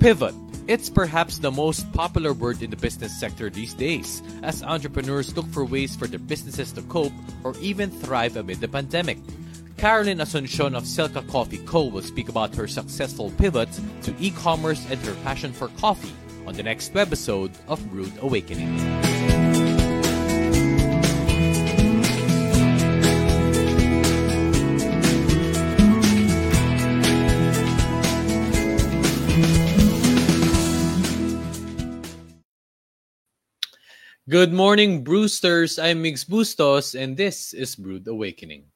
Pivot. It's perhaps the most popular word in the business sector these days, as entrepreneurs look for ways for their businesses to cope or even thrive amid the pandemic. Carolyn Asuncion of Silka Coffee Co. will speak about her successful pivot to e-commerce and her passion for coffee on the next webisode of Brewed Awakening. Good morning, Brewsters. I'm Migs Bustos, and this is Brewed Awakening.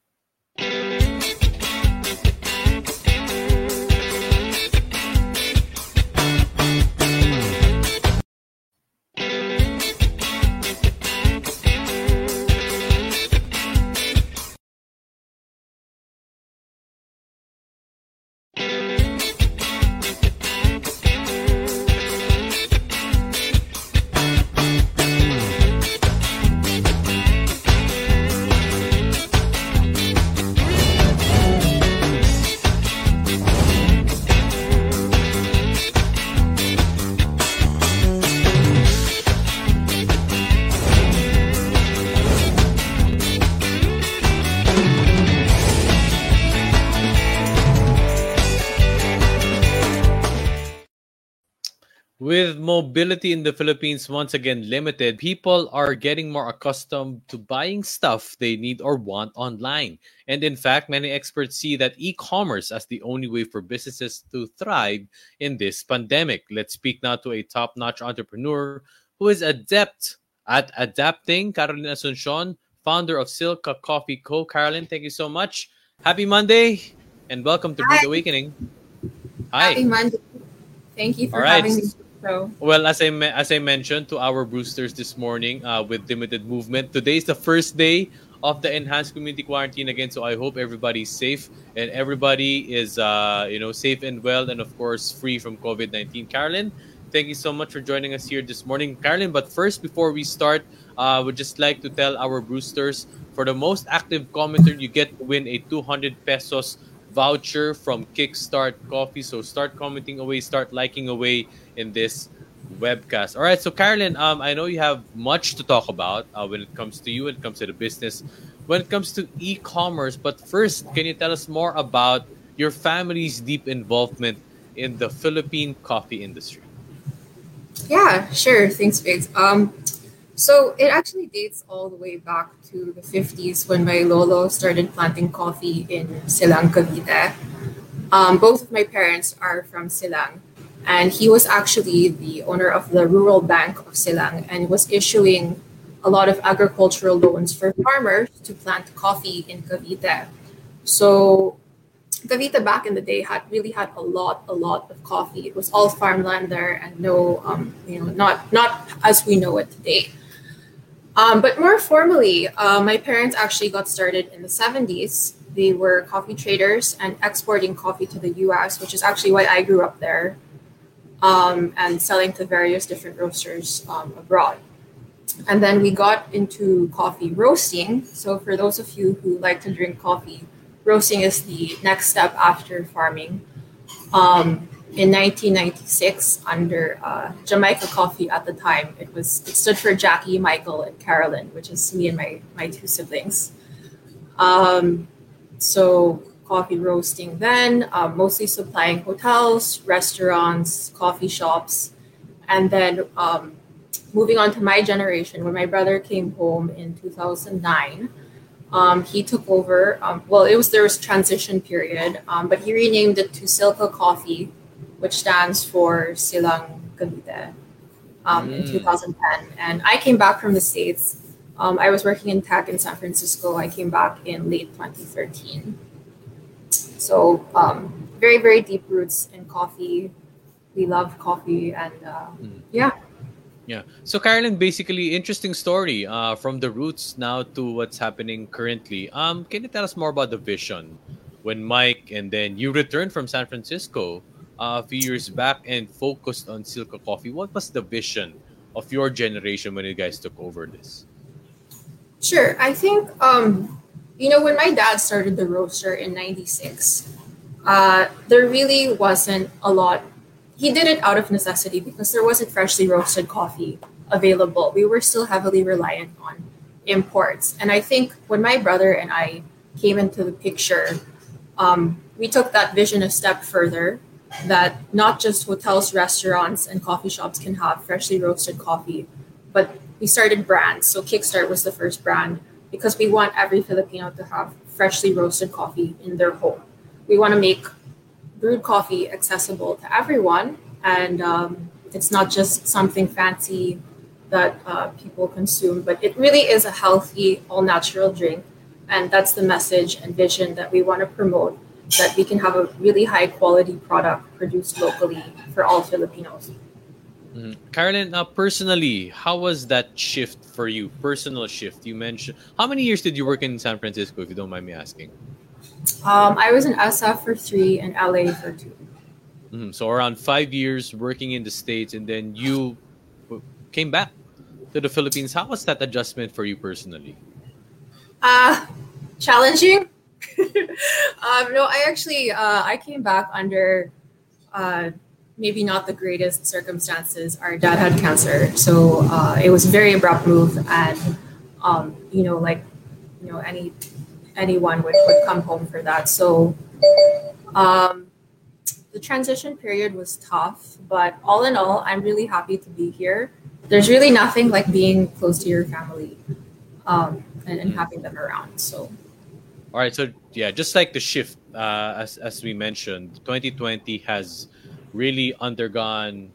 Mobility in the Philippines once again limited, people are getting more accustomed to buying stuff they need or want online. And in fact, many experts see that e commerce as the only way for businesses to thrive in this pandemic. Let's speak now to a top notch entrepreneur who is adept at adapting, Carolyn Asuncion, founder of Silka Coffee Co. Carolyn, thank you so much. Happy Monday and welcome to Brewed Awakening. Hi. Happy Monday. Thank you for having me. So well, as I as I mentioned to our Brewsters this morning, uh, with limited movement, today is the first day of the enhanced community quarantine again. So I hope everybody's safe and everybody is uh, you know safe and well, and of course free from COVID nineteen. Carolyn, thank you so much for joining us here this morning, Carolyn. But first, before we start, I uh, would just like to tell our Brewsters for the most active commenter, you get to win a two hundred pesos voucher from Kickstart Coffee. So start commenting away, start liking away in this webcast. All right, so Carolyn, um, I know you have much to talk about uh, when it comes to you, when it comes to the business, when it comes to e-commerce. But first, can you tell us more about your family's deep involvement in the Philippine coffee industry? Yeah, sure. Thanks, Migs. Um, so it actually dates all the way back to the 50s when my lolo started planting coffee in Silang, Cavite. Um, both of my parents are from Silang, and he was actually the owner of the Rural Bank of Silang and was issuing a lot of agricultural loans for farmers to plant coffee in Cavite. So Cavite back in the day had really had a lot, a lot of coffee. It was all farmland there and no, um, you know, not not as we know it today. Um, but more formally, uh, my parents actually got started in the 70s. They were coffee traders and exporting coffee to the US, which is actually why I grew up there, um, and selling to various different roasters um, abroad. And then we got into coffee roasting. So, for those of you who like to drink coffee, roasting is the next step after farming. Um, in 1996 under uh, Jamaica Coffee at the time. It was it stood for Jackie, Michael, and Carolyn, which is me and my my two siblings. Um, so coffee roasting then, uh, mostly supplying hotels, restaurants, coffee shops, and then um, moving on to my generation. When my brother came home in 2009. Um, he took over. Um, well, it was there was transition period, um, but he renamed it to Silka Coffee which stands for Silang Cavite um, mm. in 2010. And I came back from the States. Um, I was working in tech in San Francisco. I came back in late 2013. So, um, very, very deep roots in coffee. We love coffee, and uh, mm. yeah. Yeah. So, Carolyn, basically, interesting story uh, from the roots now to what's happening currently. Um, can you tell us more about the vision when Mike and then you returned from San Francisco? A few years back and focused on Silka Coffee. What was the vision of your generation when you guys took over this? Sure. I think, um, you know, when my dad started the roaster in 96, uh, there really wasn't a lot he did it out of necessity because there wasn't freshly roasted coffee available. We were still heavily reliant on imports. And I think when my brother and I came into the picture, um, we took that vision a step further that not just hotels, restaurants, and coffee shops can have freshly roasted coffee, but we started brands. So Kickstart was the first brand because we want every Filipino to have freshly roasted coffee in their home. We want to make brewed coffee accessible to everyone, and um, it's not just something fancy that uh, people consume, but it really is a healthy, all natural drink. And that's the message and vision that we want to promote that we can have a really high quality product produced locally for all Filipinos. Mm-hmm. Carolyn, uh, personally, how was that shift for you? Personal shift. You mentioned how many years did you work in San Francisco, if you don't mind me asking? Um, I was in SF for three and LA for 2 mm-hmm. So around five years working in the states, and then you came back to the Philippines. How was that adjustment for you personally? Uh, challenging. um, no, I actually uh, I came back under uh, maybe not the greatest circumstances. Our dad had cancer, so uh, it was a very abrupt move, and um, you know, like you know, any anyone would, would come home for that. So um, the transition period was tough, but all in all, I'm really happy to be here. There's really nothing like being close to your family um, and, and having them around. So all right, so yeah, just like the shift, uh, as as we mentioned, 2020 has really undergone,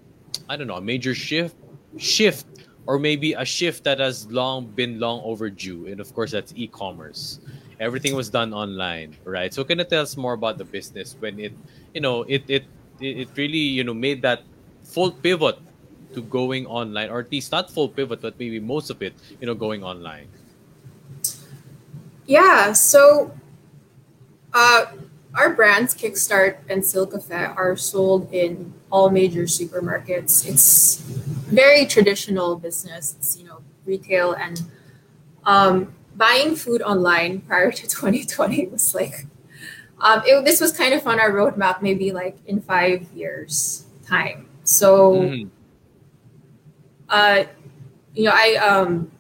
I don't know, a major shift, shift, or maybe a shift that has long been long overdue, and of course that's e-commerce. Everything was done online, right? So can you tell us more about the business when it, you know, it it it really you know made that full pivot to going online, or at least not full pivot, but maybe most of it, you know, going online. Yeah. So, uh, our brands, Kickstart and Silcafe, are sold in all major supermarkets. It's very traditional business. It's you know retail and um, buying food online prior to 2020 was like um, it, this was kind of on our roadmap, maybe like in five years time. So, mm-hmm. uh, you know, I um,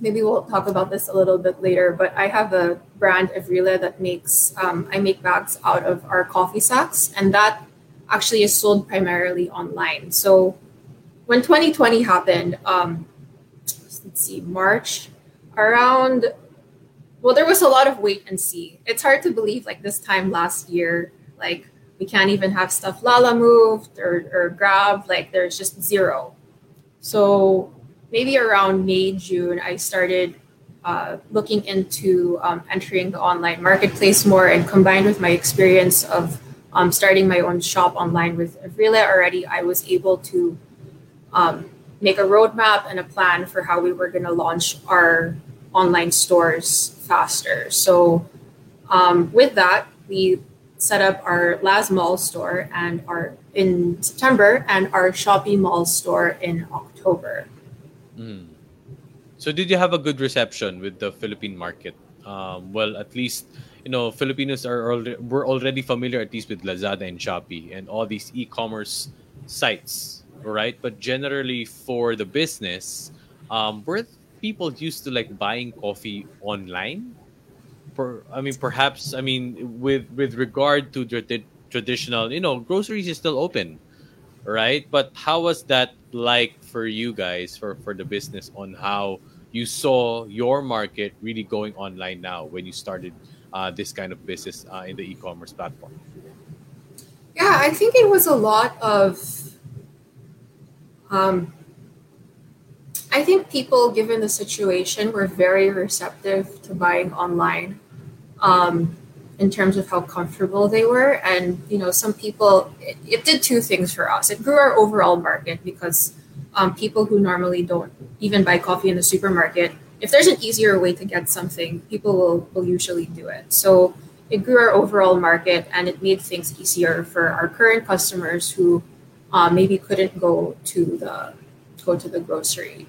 maybe we'll talk about this a little bit later, but I have a brand Evrile that makes um, I make bags out of our coffee sacks, and that actually is sold primarily online. So when 2020 happened, um, let's see, March, around well, there was a lot of wait and see. It's hard to believe like this time last year, like we can't even have stuff Lalamove or, or Grab, like there's just zero. So maybe around May, June, I started uh, looking into um, entering the online marketplace more and combined with my experience of um, starting my own shop online with Evrile already, I was able to um, make a roadmap and a plan for how we were going to launch our online stores faster. So um, with that, we set up our LazMall store and our in September and our Shopee Mall store in October. Mm. So did you have a good reception with the Philippine market? Um, well, at least you know Filipinos are already, we're already familiar at least with Lazada and Shopee and all these e-commerce sites, right? But generally for the business, um, were people used to like buying coffee online? For I mean, perhaps I mean with with regard to the traditional, you know, groceries is still open right? But how was that like for you guys for for the business on how you saw your market really going online now when you started uh, this kind of business uh, in the e-commerce platform? Yeah, I think it was a lot of. Um, I think people, given the situation, were very receptive to buying online. Um, in terms of how comfortable they were. And, you know, some people, it, it did two things for us. It grew our overall market because um, people who normally don't even buy coffee in the supermarket, if there's an easier way to get something, people will, will usually do it. So it grew our overall market and it made things easier for our current customers who uh, maybe couldn't go to the go to the grocery.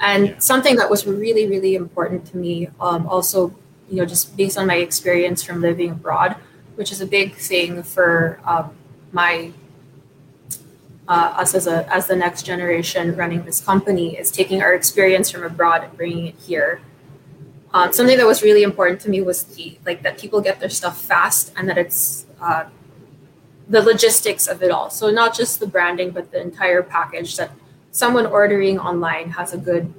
And something that was really, really important to me um, also you know, just based on my experience from living abroad, which is a big thing for um, my uh, us as a as the next generation running this company is taking our experience from abroad and bringing it here. Um, something that was really important to me was the like that people get their stuff fast and that it's uh, the logistics of it all. So not just the branding, but the entire package that someone ordering online has a good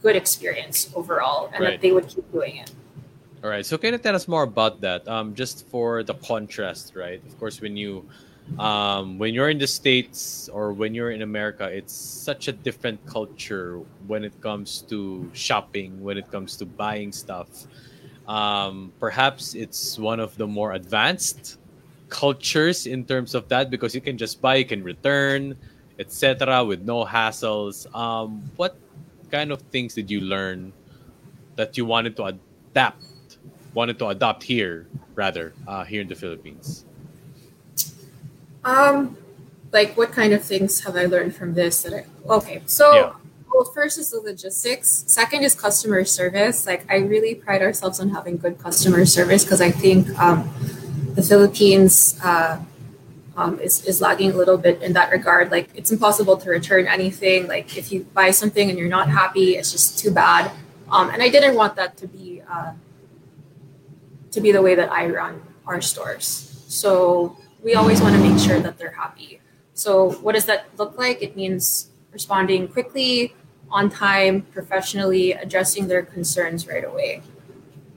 good experience overall and Right. that they would keep doing it. All right. So can you tell us more about that? Um, just for the contrast, right? Of course, when you um, when you're in the states or when you're in America, it's such a different culture when it comes to shopping, when it comes to buying stuff. Um, perhaps it's one of the more advanced cultures in terms of that because you can just buy, you can return, etc., with no hassles. Um, what kind of things did you learn that you wanted to adapt, wanted to adopt here, rather, uh, here in the Philippines? Um, like what kind of things have I learned from this? That I okay, so Yeah. well, first is the logistics. Second is customer service. Like I really pride ourselves on having good customer service because I think um, the Philippines uh, um, is is lagging a little bit in that regard. Like it's impossible to return anything. Like if you buy something and you're not happy, it's just too bad. Um, and I didn't want that to be uh, to be the way that I run our stores. So we always want to make sure that they're happy. So what does that look like? It means responding quickly, on time, professionally, addressing their concerns right away.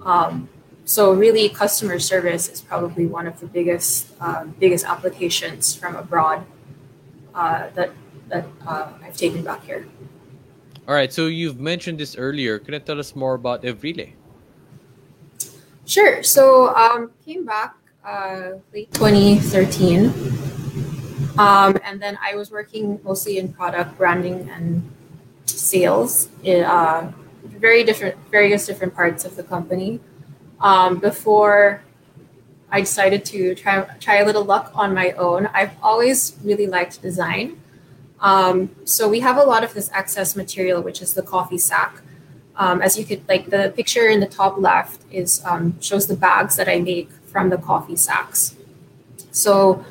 Um, so really, customer service is probably one of the biggest uh, biggest applications from abroad uh, that that uh, I've taken back here. All right, so you've mentioned this earlier. Can you tell us more about Evrile? Sure. So um, came back uh, late 2013, um, and then I was working mostly in product branding and sales in uh, very different, various different parts of the company. Um, before I decided to try try a little luck on my own, I've always really liked design. Um, so we have a lot of this excess material, which is the coffee sack. Um, as you could like the picture in the top left is um, shows the bags that I make from the coffee sacks. So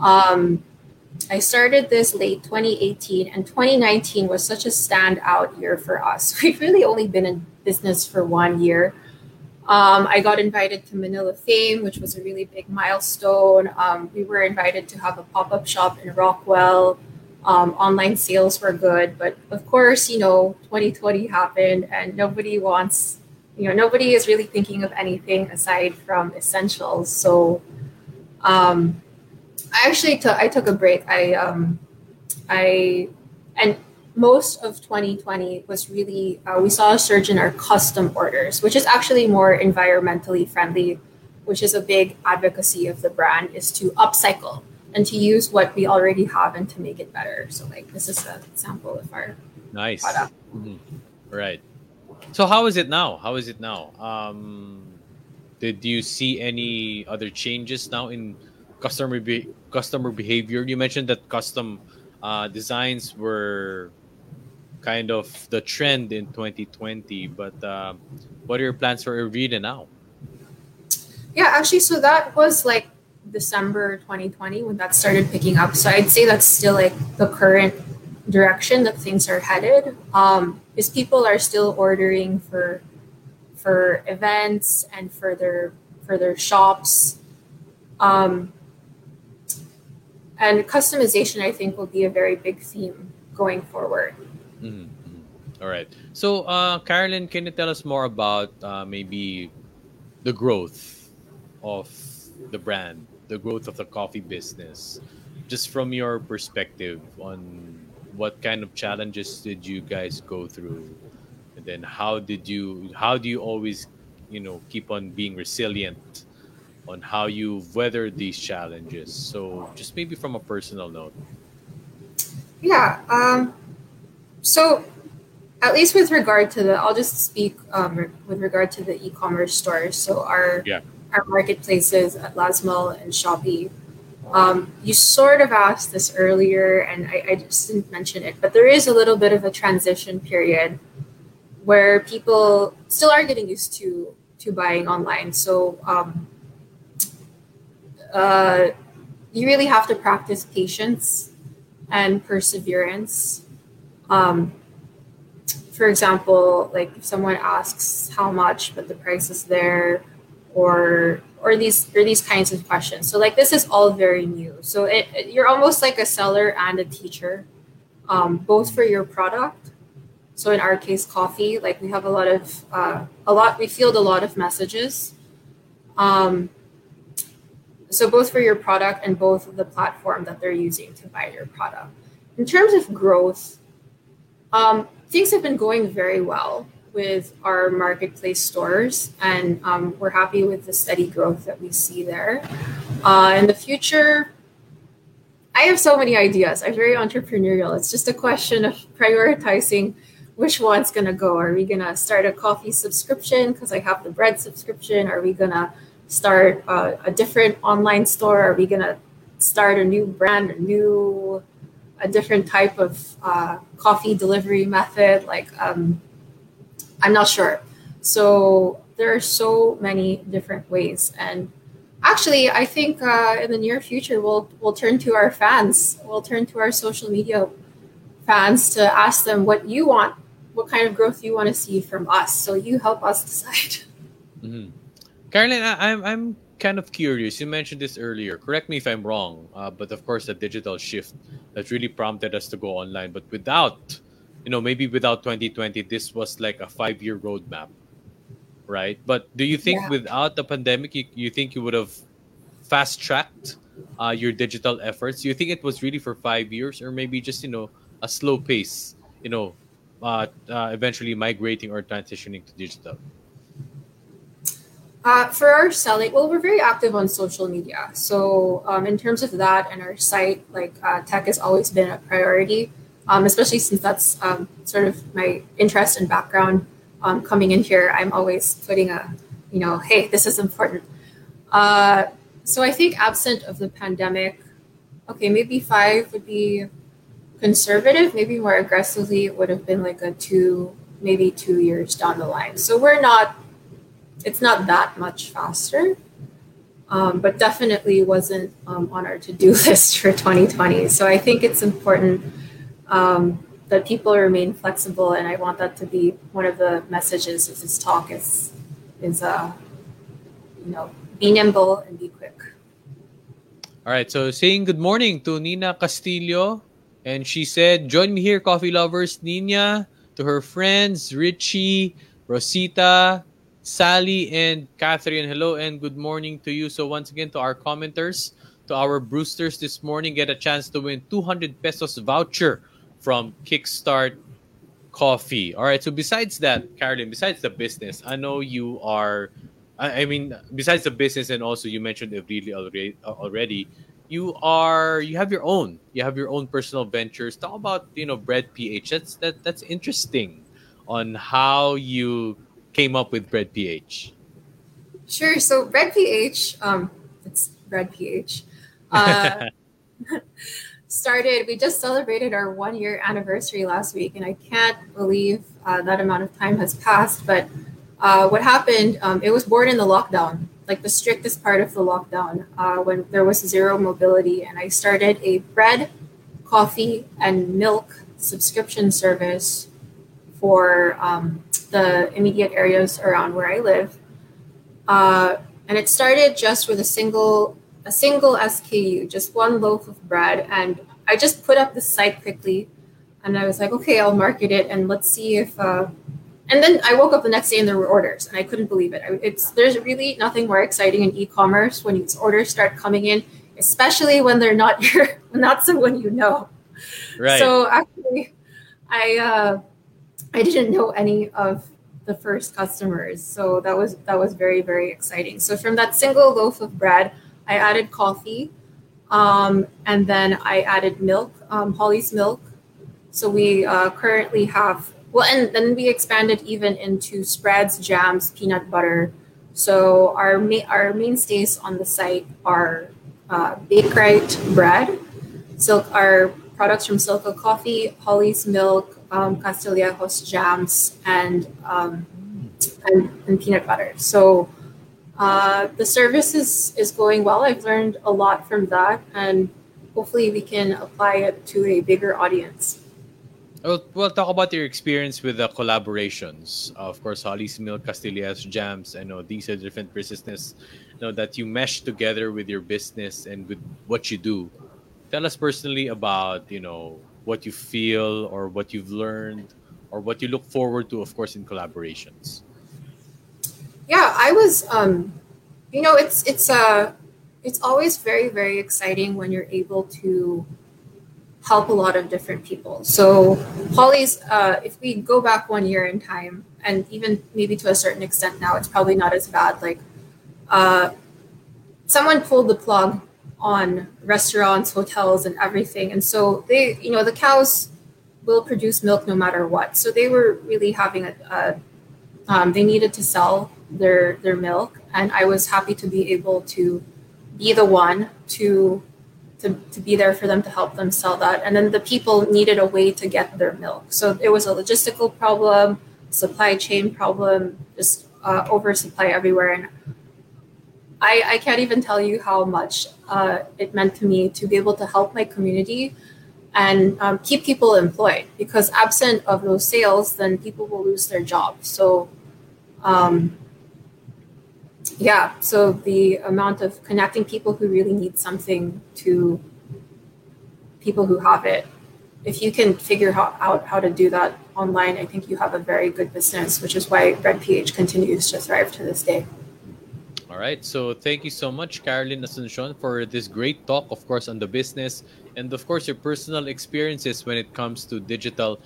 um, I started this late 2018, and 2019 was such a standout year for us. We've really only been in business for one year. Um, I got invited to Manila Fame, which was a really big milestone. Um, we were invited to have a pop up shop in Rockwell. Um, online sales were good, but of course, you know, 2020 happened, and nobody wants, you know, nobody is really thinking of anything aside from essentials. So, um, I actually took I took a break. I um, I and most of 2020 was really uh, we saw a surge in our custom orders, which is actually more environmentally friendly, which is a big advocacy of the brand is to upcycle and to use what we already have and to make it better. So like this is an example of our Nice. product. Mhm. Right. So how is it now? How is it now? Um, did you see any other changes now in customer be- customer behavior? You mentioned that custom uh, designs were kind of the trend in 2020, but uh, what are your plans for Arena now? Yeah, actually, so that was like December 2020 when that started picking up. So I'd say that's still like the current direction that things are headed. Um, is people are still ordering for for events and for their for their shops. Um, and customization, I think, will be a very big theme going forward. Mhm, mhm. All right. So, uh, Carolyn, can you tell us more about uh, maybe the growth of the brand, the growth of the coffee business, just from your perspective on what kind of challenges did you guys go through, and then how did you, how do you always, you know, keep on being resilient on how you weather these challenges? So, just maybe from a personal note. Yeah. Um, so, at least with regard to the, I'll just speak um, with regard to the e-commerce stores. So our Yeah. Our marketplaces at LazMall and Shopee. Um, you sort of asked this earlier, and I, I just didn't mention it, but there is a little bit of a transition period where people still are getting used to to buying online. So um, uh, you really have to practice patience and perseverance. Um, for example, like if someone asks how much, but the price is there, or or these or these kinds of questions. So like this is all very new. So it, it you're almost like a seller and a teacher, um, both for your product. So in our case, coffee. Like we have a lot of uh, a lot. We field a lot of messages. Um, so both for your product and both the platform that they're using to buy your product. In terms of growth, um, things have been going very well with our marketplace stores, and um, we're happy with the steady growth that we see there. Uh, in the future, I have so many ideas. I'm very entrepreneurial. It's just a question of prioritizing which one's going to go. Are we going to start a coffee subscription because I have the bread subscription? Are we going to start uh, a different online store? Are we going to start a new brand, a new, a different type of uh, coffee delivery method? Like, um, I'm not sure. So there are so many different ways, and actually, I think uh, in the near future we'll we'll turn to our fans. We'll turn to our social media fans to ask them what you want, what kind of growth you want to see from us. So you help us decide. Mm-hmm. Carolyn, I, I'm I'm kind of curious. You mentioned this earlier. Correct me if I'm wrong. Uh, but of course, the digital shift that really prompted us to go online. But without you know, maybe without 2020, this was like a five year roadmap, right? But do you think yeah. without the pandemic, you, you think you would have fast tracked uh, your digital efforts? Do you think it was really for five years or maybe just, you know, a slow pace, you know, uh, uh, eventually migrating or transitioning to digital? Uh, for our selling, well, we're very active on social media. So, um, in terms of that and our site, like uh, tech has always been a priority um, especially since that's um, sort of my interest and background um, coming in here. I'm always putting a, you know, hey, this is important. Uh, so I think absent of the pandemic, okay, maybe five would be conservative. Maybe more aggressively, it would have been like a two, maybe two years down the line. So we're not, it's not that much faster. Um, but definitely wasn't um, on our to-do list for 2020. So I think it's important um, that people remain flexible, and I want that to be one of the messages of this talk. Is is uh, you know, be nimble and be quick. All right. So saying good morning to Nina Castillo, and she said, "Join me here, coffee lovers." Nina to her friends Richie, Rosita, Sally, and Catherine. Hello and good morning to you. So once again, to our commenters, to our Brewsters this morning, get a chance to win 200 pesos voucher from Kickstart Coffee. All right. So besides that, Carolyn, besides the business, I know you are. I, I mean, besides the business, and also you mentioned it really already. Already, you are you have your own. You have your own personal ventures. Talk about you know Bread PH. That's that that's interesting on how you came up with Bread PH. Sure. So Bread PH, um, it's Bread PH. Uh, started, we just celebrated our one year anniversary last week, and I can't believe uh, that amount of time has passed. But uh, what happened, um, it was born in the lockdown, like the strictest part of the lockdown, uh, when there was zero mobility. And I started a bread, coffee, and milk subscription service for um, the immediate areas around where I live. Uh, and it started just with a single a single SKU, just one loaf of bread. And I just put up the site quickly and I was like, okay, I'll market it and let's see if. Uh... and then I woke up the next day and there were orders and I couldn't believe it. It's there's really nothing more exciting in e-commerce when these orders start coming in, especially when they're not your not someone you know. Right. So actually, I uh, I didn't know any of the first customers, so that was that was very very exciting. So from that single loaf of bread, I added coffee, um, and then I added milk, um, Holly's milk. So we uh, currently have well, and then we expanded even into spreads, jams, peanut butter. So our ma- our mainstays on the site are uh, Bakerite bread, silk our products from Silka Coffee, Holly's milk, um, Castillejos jams, and, um, and and peanut butter. So uh, the service is, is going well. I've learned a lot from that. And hopefully we can apply it to a bigger audience. Well, talk about your experience with the collaborations. Uh, of course, Holly's Milk, Castillas, Jams. I know these are different businesses you know, that you mesh together with your business and with what you do. Tell us personally about you know what you feel or what you've learned or what you look forward to, of course, in collaborations. Yeah, I was. Um, you know, it's it's uh, it's always very very exciting when you're able to help a lot of different people. So Holly's, uh, if we go back one year in time, and even maybe to a certain extent now, it's probably not as bad. Like, uh, someone pulled the plug on restaurants, hotels, and everything, and so they, you know, the cows will produce milk no matter what. So they were really having a, a um, they needed to sell their their milk, and I was happy to be able to be the one to to, to be there for them to help them sell that. And then the people needed a way to get their milk. So it was a logistical problem, supply chain problem, just uh, oversupply everywhere. And I, I can't even tell you how much uh, it meant to me to be able to help my community and um, keep people employed because absent of those sales, then people will lose their jobs. So, um, yeah, so the amount of connecting people who really need something to people who have it, if you can figure out how to do that online, I think you have a very good business, which is why Bread PH continues to thrive to this day. All right. So thank you so much, Carolyn Asuncion, for this great talk, of course, on the business and, of course, your personal experiences when it comes to digital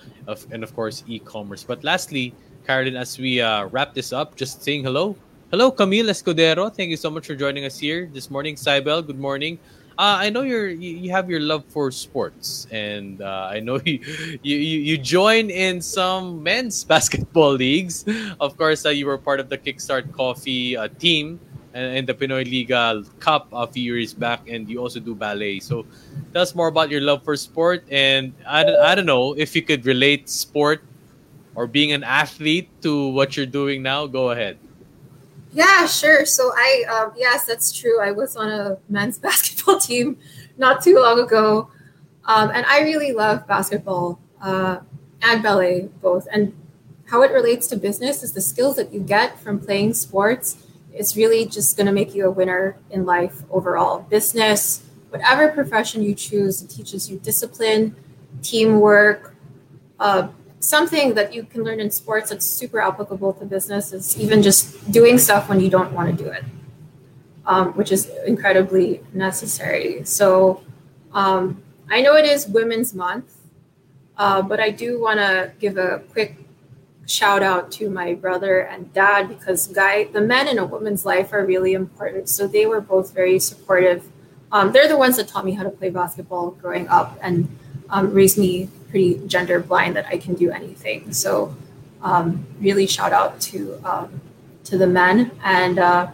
and, of course, e commerce. But lastly, Carolyn, as we uh, wrap this up, just saying hello Hello, Camille Escudero. Thank you so much for joining us here this morning. Cybel, good morning. Uh, I know you're you, have your love for sports, and uh, I know you, you you join in some men's basketball leagues. Of course, uh, you were part of the Kickstart Coffee uh, team and, the Pinoy Liga Cup a few years back, and you also do ballet. So, tell us more about your love for sport, and I, I don't know if you could relate sport or being an athlete to what you're doing now. Go ahead. Yeah, sure. So I, um, yes, that's true. I was on a men's basketball team not too long ago, um, and I really love basketball uh, and ballet both. And how it relates to business is the skills that you get from playing sports. It's really just going to make you a winner in life overall. Business, whatever profession you choose, it teaches you discipline, teamwork, uh, something that you can learn in sports that's super applicable to business is even just doing stuff when you don't want to do it, um, which is incredibly necessary. So um, I know it is Women's Month, uh, but I do want to give a quick shout out to my brother and dad because guy the men in a woman's life are really important. So they were both very supportive. Um, they're the ones that taught me how to play basketball growing up and um, raised me pretty gender blind that I can do anything. So um, really shout out to um, to the men and uh,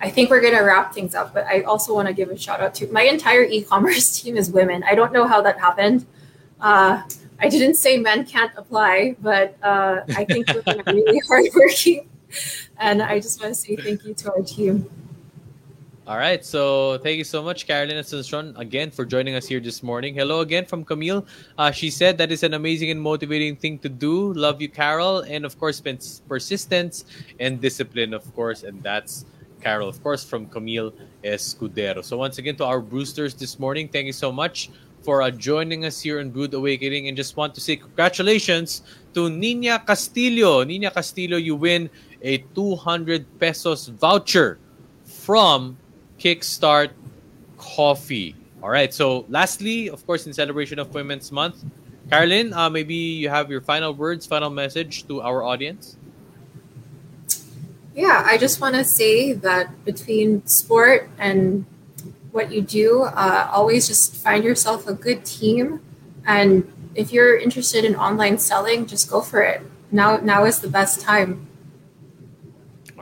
I think we're gonna wrap things up. But I also want to give a shout out to my entire e-commerce team is women. I don't know how that happened. Uh, I didn't say men can't apply, but uh, I think women are really hardworking. And I just want to say thank you to our team. All right. So thank you so much, Carolyn Asuncion, again for joining us here this morning. Hello again from Camille. Uh, she said that is an amazing and motivating thing to do. Love you, Carol. And of course, persistence and discipline, of course. And that's Carol, of course, from Camille Escudero. So once again, to our Brewsters this morning, thank you so much for uh, joining us here on Brewed Awakening. And just want to say congratulations to Nina Castillo. Nina Castillo, you win a 200 pesos voucher from Kickstart Coffee. All right. So, lastly, of course, in celebration of Women's Month, Carolyn, uh, maybe you have your final words, final message to our audience. Yeah, I just want to say that between sport and what you do, uh, always just find yourself a good team. And if you're interested in online selling, just go for it. Now, now is the best time.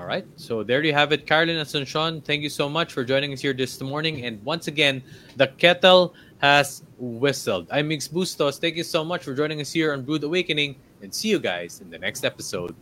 All right. So there you have it. Carolyn Asuncion, thank you so much for joining us here this morning. And once again, the kettle has whistled. I'm Migs Bustos. Thank you so much for joining us here on Brewed Awakening. And see you guys in the next episode.